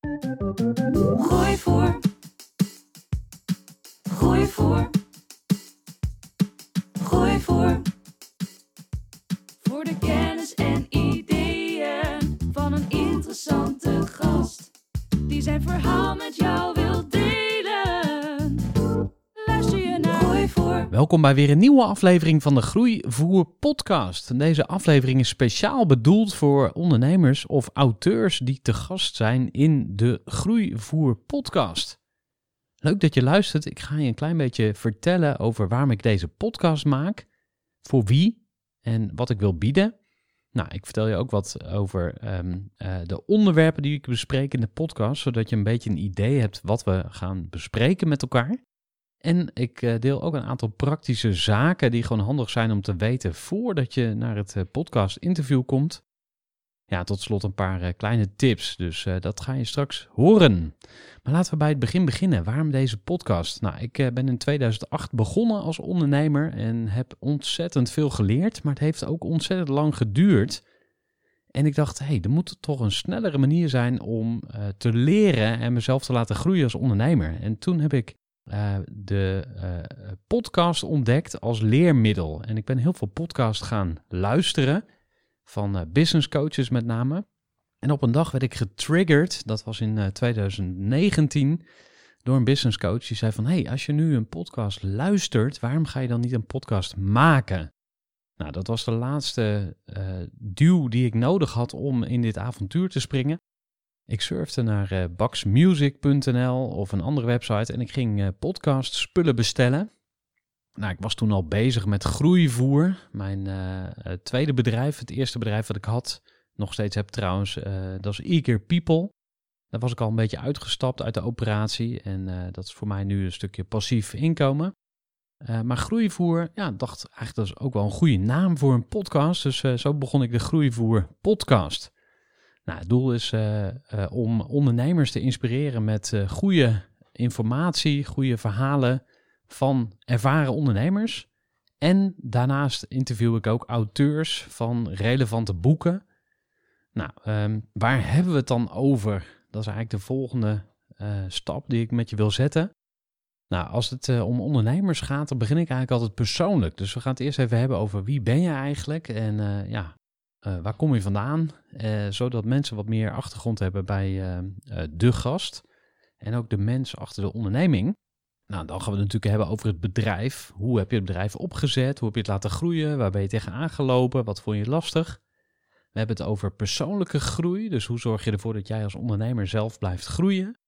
Groeivoer. Groeivoer. Groeivoer. Voor de kennis en ideeën van een interessante gast. Die zijn verhaal met jou wil Welkom bij weer een nieuwe aflevering van de Groeivoer podcast. Deze aflevering is speciaal bedoeld voor ondernemers of auteurs die te gast zijn in de Groeivoer podcast. Leuk dat je luistert. Ik ga je een klein beetje vertellen over waarom ik deze podcast maak, voor wie en wat ik wil bieden. Nou, ik vertel je ook wat over ehm, eh, de onderwerpen die ik bespreek in de podcast, zodat je een beetje een idee hebt wat we gaan bespreken met elkaar. En ik eh, deel ook een aantal praktische zaken die gewoon handig zijn om te weten voordat je naar het eh, podcast interview komt. Ja, tot slot een paar eh, kleine tips, dus dat ga je straks horen. Maar laten we bij het begin beginnen. Waarom deze podcast? Nou, ik ben in 2008 begonnen als ondernemer en heb ontzettend veel geleerd, maar het heeft ook ontzettend lang geduurd. En ik dacht, hé, hey, er moet toch een snellere manier zijn om te leren en mezelf te laten groeien als ondernemer. En toen heb ik eh, de eh, podcast ontdekt als leermiddel. En ik ben heel veel podcasts gaan luisteren, van eh, business coaches met name. En op een dag werd ik getriggerd, dat was in eh, 2019, door een business coach. Die zei van, hey, als je nu een podcast luistert, waarom ga je dan niet een podcast maken? Nou, dat was de laatste duw die ik nodig had om in dit avontuur te springen. Ik surfde naar eh, baxmusic.nl of een andere website en ik ging podcast spullen bestellen. Nou, ik was toen al bezig met groeivoer. Mijn eh, tweede bedrijf, het eerste bedrijf dat ik had, nog steeds heb trouwens, dat is Eager People. Daar was ik al een beetje uitgestapt uit de operatie en dat is voor mij nu een stukje passief inkomen. Maar groeivoer, ja, dacht eigenlijk dat is ook wel een goede naam voor een podcast. Dus zo begon ik de Groeivoer podcast. Nou, het doel is eh, eh, om ondernemers te inspireren met eh, goede informatie, goede verhalen van ervaren ondernemers. En daarnaast interview ik ook auteurs van relevante boeken. Nou, ehm, waar hebben we het dan over? Dat is eigenlijk de volgende stap die ik met je wil zetten. Nou, als het om ondernemers gaat, dan begin ik eigenlijk altijd persoonlijk. Dus we gaan het eerst even hebben over wie ben je eigenlijk en ja, eh, waar kom je vandaan? Eh, zodat mensen wat meer achtergrond hebben bij eh, de gast en ook de mens achter de onderneming. Nou, dan gaan we het natuurlijk hebben over het bedrijf. Hoe heb je het bedrijf opgezet? Hoe heb je het laten groeien? Waar ben je tegenaan gelopen? Wat vond je lastig? We hebben het over persoonlijke groei. Dus hoe zorg je ervoor dat jij als ondernemer zelf blijft groeien?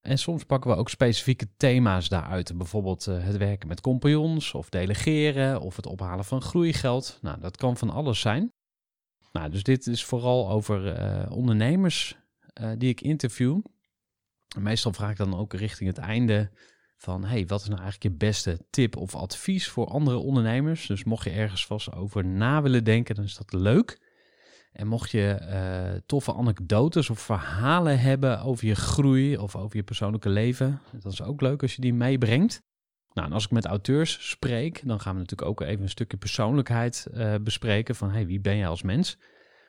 En soms pakken we ook specifieke thema's daaruit. Bijvoorbeeld het werken met compagnons, of delegeren, of het ophalen van groeigeld. Nou, dat kan van alles zijn. Nou, dus dit is vooral over eh, ondernemers eh, die ik interview. Meestal vraag ik dan ook richting het einde van... hey, wat is nou eigenlijk je beste tip of advies voor andere ondernemers? Dus mocht je ergens vast over na willen denken, dan is dat leuk. En mocht je eh, toffe anekdotes of verhalen hebben over je groei of over je persoonlijke leven, dat is ook leuk als je die meebrengt. Nou, en als ik met auteurs spreek, dan gaan we natuurlijk ook even een stukje persoonlijkheid eh, bespreken van hey, wie ben je als mens?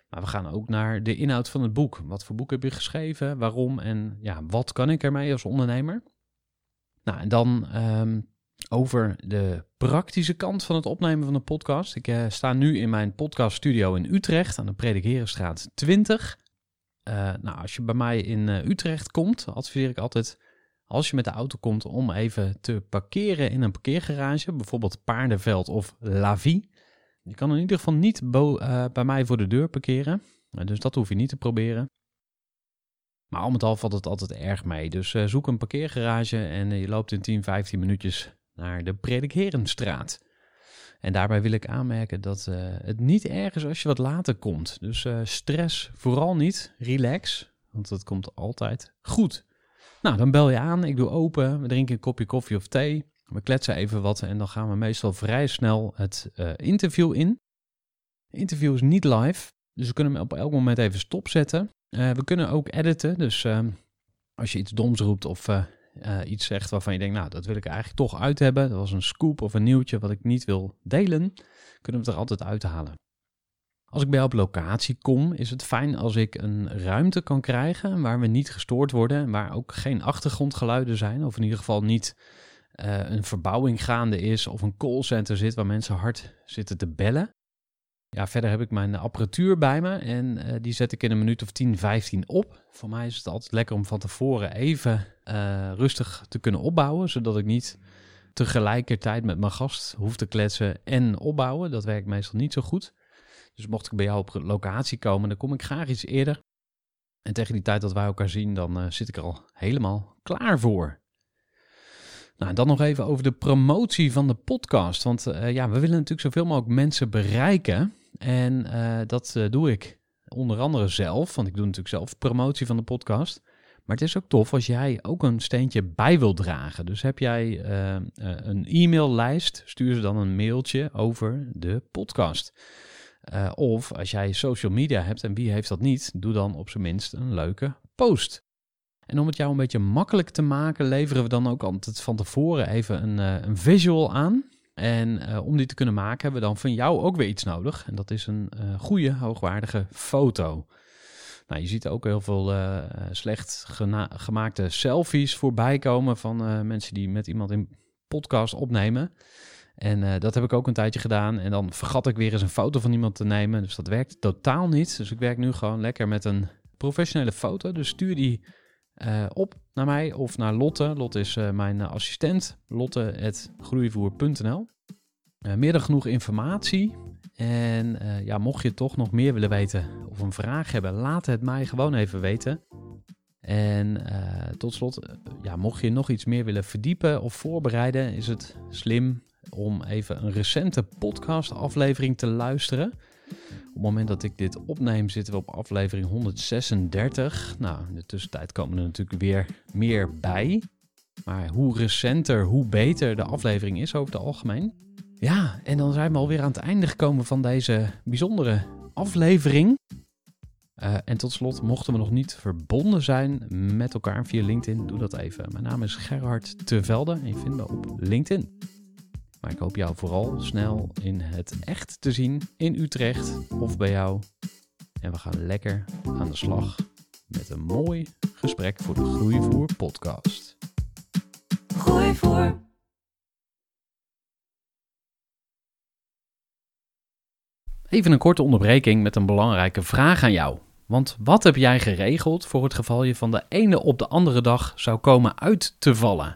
Maar we gaan ook naar de inhoud van het boek. Wat voor boek heb je geschreven? Waarom? En ja, wat kan ik ermee als ondernemer? Nou, en dan ehm, over de praktische kant van het opnemen van een podcast. Ik eh, sta nu in mijn podcaststudio in Utrecht aan de Predikerenstraat 20. Eh, nou, als je bij mij in Utrecht komt, adviseer ik altijd, als je met de auto komt, om even te parkeren in een parkeergarage, bijvoorbeeld Paardenveld of Lavie. Je kan in ieder geval niet eh, bij mij voor de deur parkeren, Eh, dus dat hoef je niet te proberen. Maar al met al valt het altijd erg mee. Dus eh, zoek een parkeergarage en je loopt in 10, 15 minuutjes naar de Predikherenstraat. En daarbij wil ik aanmerken dat het niet erg is als je wat later komt. Dus stress vooral niet. Relax, want het komt altijd goed. Nou, dan bel je aan, ik doe open, we drinken een kopje koffie of thee. We kletsen even wat en dan gaan we meestal vrij snel het eh, interview in. Het interview is niet live, dus we kunnen hem op elk moment even stopzetten. Eh, we kunnen ook editen, dus ehm, als je iets doms roept of eh, iets zegt waarvan je denkt, nou, dat wil ik eigenlijk toch uit hebben. Dat was een scoop of een nieuwtje wat ik niet wil delen, kunnen we het er altijd uithalen. Als ik bij jou op locatie kom, is het fijn als ik een ruimte kan krijgen waar we niet gestoord worden en waar ook geen achtergrondgeluiden zijn, of in ieder geval niet eh, een verbouwing gaande is of een callcenter zit waar mensen hard zitten te bellen. Ja, verder heb ik mijn apparatuur bij me en eh, die zet ik in een minuut of 10, 15 op. Voor mij is het altijd lekker om van tevoren even eh, rustig te kunnen opbouwen, zodat ik niet tegelijkertijd met mijn gast hoef te kletsen en opbouwen. Dat werkt meestal niet zo goed. Dus mocht ik bij jou op locatie komen, dan kom ik graag iets eerder. En tegen die tijd dat wij elkaar zien, dan eh, zit ik er al helemaal klaar voor. Nou, dan nog even over de promotie van de podcast. Want eh, ja, we willen natuurlijk zoveel mogelijk mensen bereiken. En eh, dat doe ik onder andere zelf, want ik doe natuurlijk zelf promotie van de podcast. Maar het is ook tof als jij ook een steentje bij wilt dragen. Dus heb jij een e-maillijst, stuur ze dan een mailtje over de podcast. Eh, of als jij social media hebt, en wie heeft dat niet, doe dan op zijn minst een leuke post. En om het jou een beetje makkelijk te maken, leveren we dan ook altijd van tevoren even een, eh, een visual aan. En eh, om die te kunnen maken, hebben we dan van jou ook weer iets nodig. En dat is een goede, hoogwaardige foto. Nou, je ziet ook heel veel slecht gemaakte selfies voorbij komen van mensen die met iemand in podcast opnemen. En eh, dat heb ik ook een tijdje gedaan. En dan vergat ik weer eens een foto van iemand te nemen. Dus dat werkt totaal niet. Dus ik werk nu gewoon lekker met een professionele foto. Dus stuur die eh, op naar mij of naar Lotte. Lotte is eh, mijn assistent. Lotte.groeivoer.nl Meer dan genoeg informatie. En ja, mocht je toch nog meer willen weten of een vraag hebben, laat het mij gewoon even weten. En tot slot, ja, mocht je nog iets meer willen verdiepen of voorbereiden, is het slim om even een recente podcast-aflevering te luisteren. Op het moment dat ik dit opneem, zitten we op aflevering 136. Nou, in de tussentijd komen er natuurlijk weer meer bij. Maar hoe recenter, hoe beter de aflevering is over het algemeen. Ja, en dan zijn we alweer aan het einde gekomen van deze bijzondere aflevering. Eh, en tot slot, mochten we nog niet verbonden zijn met elkaar via LinkedIn, doe dat even. Mijn naam is Gerhard Tevelde en je vindt me op LinkedIn. Maar ik hoop jou vooral snel in het echt te zien in Utrecht of bij jou. En we gaan lekker aan de slag met een mooi gesprek voor de Groeivoer podcast. Gooi voor. Even een korte onderbreking met een belangrijke vraag aan jou. Want wat heb jij geregeld voor het geval je van de ene op de andere dag zou komen uit te vallen?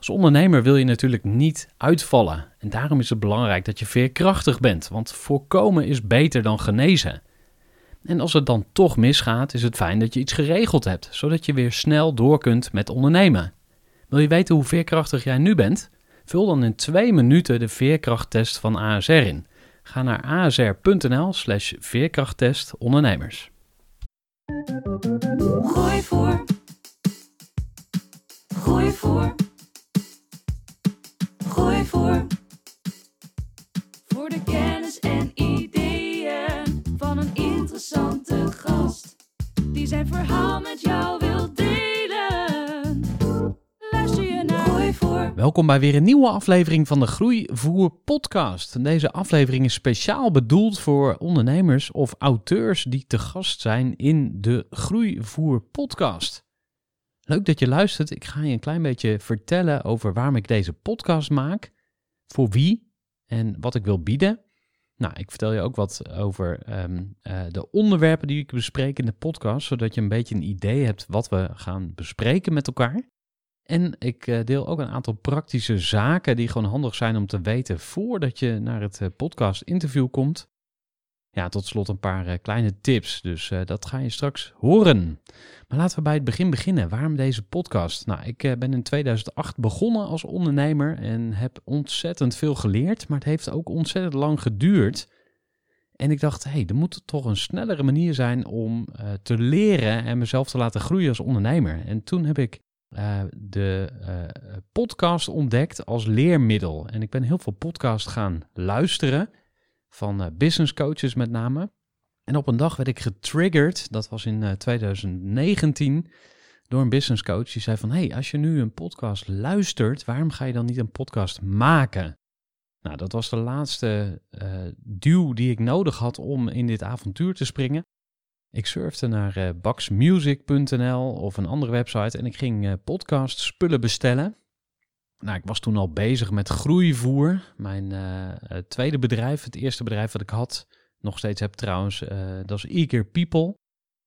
Als ondernemer wil je natuurlijk niet uitvallen. En daarom is het belangrijk dat je veerkrachtig bent, want voorkomen is beter dan genezen. En als het dan toch misgaat, is het fijn dat je iets geregeld hebt, zodat je weer snel door kunt met ondernemen. Wil je weten hoe veerkrachtig jij nu bent? Vul dan in twee minuten de veerkrachttest van ASR in. Ga naar asr.nl slash veerkrachttest ondernemers. Gooi voor. Gooi voor. Welkom bij weer een nieuwe aflevering van de Groeivoer Podcast. Deze aflevering is speciaal bedoeld voor ondernemers of auteurs die te gast zijn in de Groeivoer Podcast. Leuk dat je luistert. Ik ga je een klein beetje vertellen over waarom ik deze podcast maak, voor wie en wat ik wil bieden. Nou, ik vertel je ook wat over ehm, eh, de onderwerpen die ik bespreek in de podcast, zodat je een beetje een idee hebt wat we gaan bespreken met elkaar. En ik eh, deel ook een aantal praktische zaken die gewoon handig zijn om te weten voordat je naar het eh, podcast interview komt. Ja, tot slot een paar eh, kleine tips, dus dat ga je straks horen. Maar laten we bij het begin beginnen. Waarom deze podcast? Nou, ik ben in 2008 begonnen als ondernemer en heb ontzettend veel geleerd, maar het heeft ook ontzettend lang geduurd. En ik dacht, hé, hey, er moet toch een snellere manier zijn om te leren en mezelf te laten groeien als ondernemer. En toen heb ik uh, de uh, podcast ontdekt als leermiddel. En ik ben heel veel podcasts gaan luisteren, van uh, business coaches met name. En op een dag werd ik getriggerd, dat was in 2019, door een business coach. Die zei van, hey, als je nu een podcast luistert, waarom ga je dan niet een podcast maken? Nou, dat was de laatste duw die ik nodig had om in dit avontuur te springen. Ik surfde naar uh, baxmusic.nl of een andere website en ik ging uh, spullen bestellen. Nou, ik was toen al bezig met groeivoer. Mijn uh, tweede bedrijf, het eerste bedrijf wat ik had, nog steeds heb trouwens, dat is Eager People.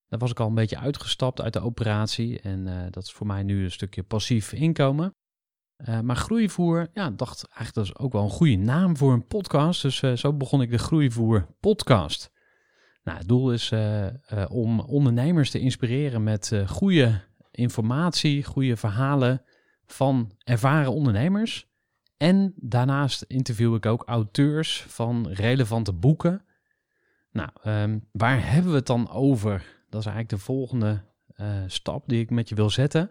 Daar was ik al een beetje uitgestapt uit de operatie en dat is voor mij nu een stukje passief inkomen. maar groeivoer, ja, dacht eigenlijk dat is ook wel een goede naam voor een podcast. Dus zo begon ik de Groeivoer podcast. Nou, het doel is uh, uh, om ondernemers te inspireren met uh, goede informatie, goede verhalen van ervaren ondernemers. En daarnaast interview ik ook auteurs van relevante boeken. Nou, um, waar hebben we het dan over? Dat is eigenlijk de volgende stap die ik met je wil zetten.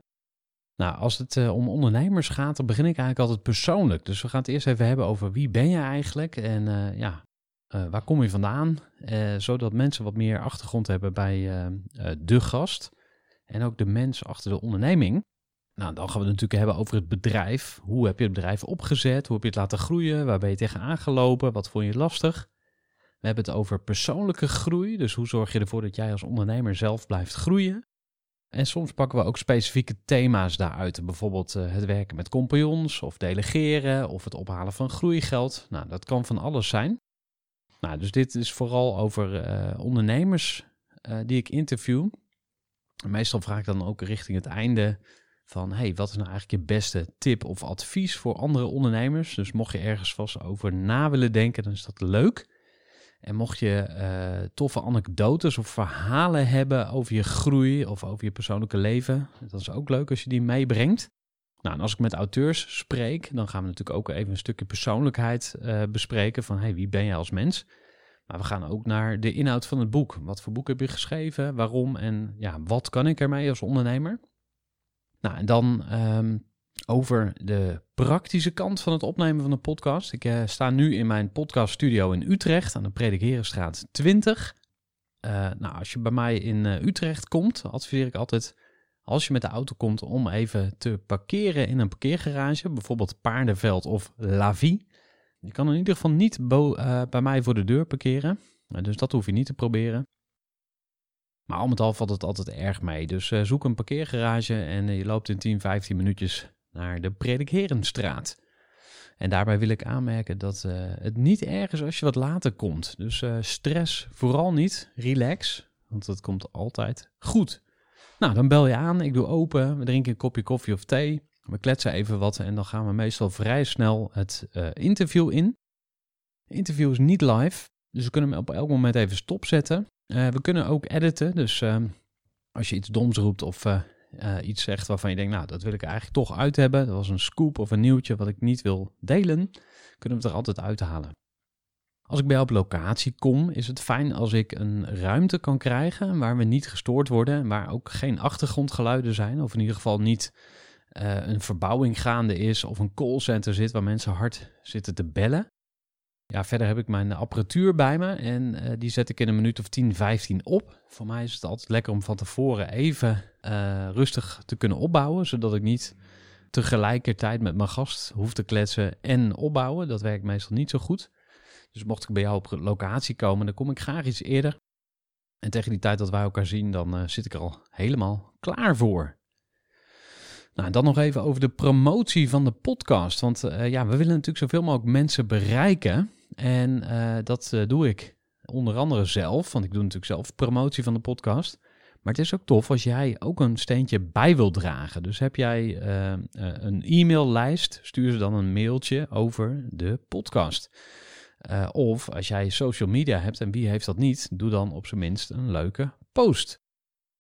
Nou, als het om ondernemers gaat, dan begin ik eigenlijk altijd persoonlijk. Dus we gaan het eerst even hebben over wie ben je eigenlijk en ja, uh, waar kom je vandaan? Uh, zodat mensen wat meer achtergrond hebben bij uh, de gast. En ook de mens achter de onderneming. Nou, dan gaan we het natuurlijk hebben over het bedrijf. Hoe heb je het bedrijf opgezet? Hoe heb je het laten groeien? Waar ben je tegen aangelopen? Wat vond je lastig? We hebben het over persoonlijke groei. Dus hoe zorg je ervoor dat jij als ondernemer zelf blijft groeien? En soms pakken we ook specifieke thema's daaruit. Bijvoorbeeld het werken met compagnons of delegeren of het ophalen van groeigeld. Nou, dat kan van alles zijn. Nou, dus dit is vooral over uh, ondernemers uh, die ik interview. Meestal vraag ik dan ook richting het einde van, hey, wat is nou eigenlijk je beste tip of advies voor andere ondernemers? Dus mocht je ergens vast over na willen denken, dan is dat leuk. En mocht je uh, toffe anekdotes of verhalen hebben over je groei of over je persoonlijke leven, dat is ook leuk als je die meebrengt. Nou, en als ik met auteurs spreek, dan gaan we natuurlijk ook even een stukje persoonlijkheid uh, bespreken. Van hey, wie ben je als mens? Maar we gaan ook naar de inhoud van het boek. Wat voor boek heb je geschreven? Waarom? En ja, wat kan ik ermee als ondernemer? Nou, en dan um, over de praktische kant van het opnemen van de podcast. Ik uh, sta nu in mijn podcaststudio in Utrecht aan de Predikerenstraat 20. Uh, nou, als je bij mij in Utrecht komt, adviseer ik altijd als je met de auto komt om even te parkeren in een parkeergarage, bijvoorbeeld Paardenveld of Lavie. Je kan in ieder geval niet uh, bij mij voor de deur parkeren, dus dat hoef je niet te proberen. Maar al met al valt het altijd erg mee. Dus uh, zoek een parkeergarage en je loopt in 10, 15 minuutjes naar de Predikerenstraat. En daarbij wil ik aanmerken dat het niet erg is als je wat later komt. Dus stress vooral niet, relax, want het komt altijd goed. Nou, dan bel je aan, ik doe open, we drinken een kopje koffie of thee, we kletsen even wat en dan gaan we meestal vrij snel het uh, interview in. Het interview is niet live, dus we kunnen hem op elk moment even stopzetten. Uh, we kunnen ook editen, dus uh, als je iets doms roept of iets zegt waarvan je denkt, nou, dat wil ik eigenlijk toch uit hebben. Dat was een scoop of een nieuwtje wat ik niet wil delen, kunnen we het er altijd uithalen. Als ik bij jou op locatie kom, is het fijn als ik een ruimte kan krijgen waar we niet gestoord worden, waar ook geen achtergrondgeluiden zijn, of in ieder geval niet uh, een verbouwing gaande is of een callcenter zit waar mensen hard zitten te bellen. Ja, verder heb ik mijn apparatuur bij me en uh, die zet ik in een minuut of 10, 15 op. Voor mij is het altijd lekker om van tevoren even uh, rustig te kunnen opbouwen, zodat ik niet tegelijkertijd met mijn gast hoef te kletsen en opbouwen. Dat werkt meestal niet zo goed. Dus mocht ik bij jou op locatie komen, dan kom ik graag iets eerder. En tegen die tijd dat wij elkaar zien, dan uh, zit ik er al helemaal klaar voor. Nou, dan nog even over de promotie van de podcast. Want uh, ja, we willen natuurlijk zoveel mogelijk mensen bereiken. En uh, dat doe ik onder andere zelf, want ik doe natuurlijk zelf promotie van de podcast. Maar het is ook tof als jij ook een steentje bij wilt dragen. Dus heb jij een e-maillijst, stuur ze dan een mailtje over de podcast. Uh, of als jij social media hebt, en wie heeft dat niet, doe dan op zijn minst een leuke post.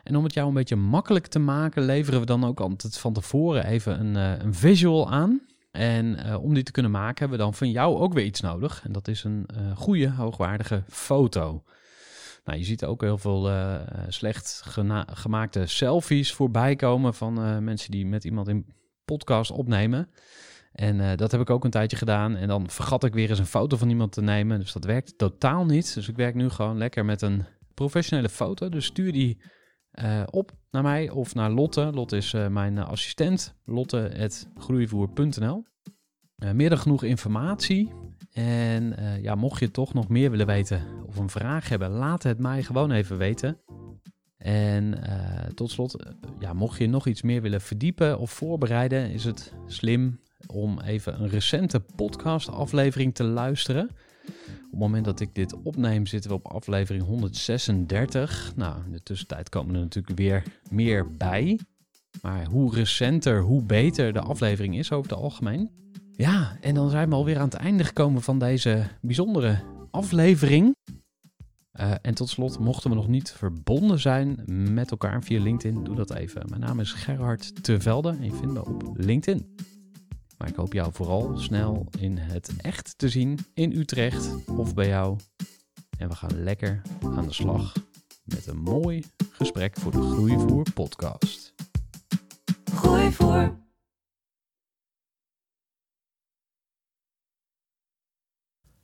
En om het jou een beetje makkelijk te maken, leveren we dan ook altijd van tevoren even een, uh, een visual aan. En uh, om die te kunnen maken, hebben we dan van jou ook weer iets nodig. En dat is een goede, hoogwaardige foto. Nou, je ziet ook heel veel slecht gemaakte selfies voorbij komen van mensen die met iemand in podcast opnemen. En uh, dat heb ik ook een tijdje gedaan. En dan vergat ik weer eens een foto van iemand te nemen. Dus dat werkt totaal niet. Dus ik werk nu gewoon lekker met een professionele foto. Dus stuur die op naar mij of naar Lotte. Lotte is mijn assistent. Lotte.groeivoer.nl Meer dan genoeg informatie. En ja, mocht je toch nog meer willen weten of een vraag hebben, laat het mij gewoon even weten. En tot slot, ja, mocht je nog iets meer willen verdiepen of voorbereiden, is het slim om even een recente podcast-aflevering te luisteren. Op het moment dat ik dit opneem, zitten we op aflevering 136. Nou, in de tussentijd komen er natuurlijk weer meer bij. Maar hoe recenter, hoe beter de aflevering is over het algemeen. Ja, en dan zijn we alweer aan het einde gekomen van deze bijzondere aflevering. Uh, en tot slot, mochten we nog niet verbonden zijn met elkaar via LinkedIn, doe dat even. Mijn naam is Gerhard Tevelde en je vindt me op LinkedIn. Maar ik hoop jou vooral snel in het echt te zien in Utrecht of bij jou. En we gaan lekker aan de slag met een mooi gesprek voor de Groeivoer podcast. Groeivoer.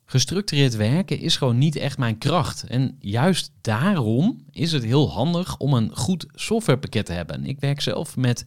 Gestructureerd werken is gewoon niet echt mijn kracht. En juist daarom is het heel handig om een goed softwarepakket te hebben. Ik werk zelf met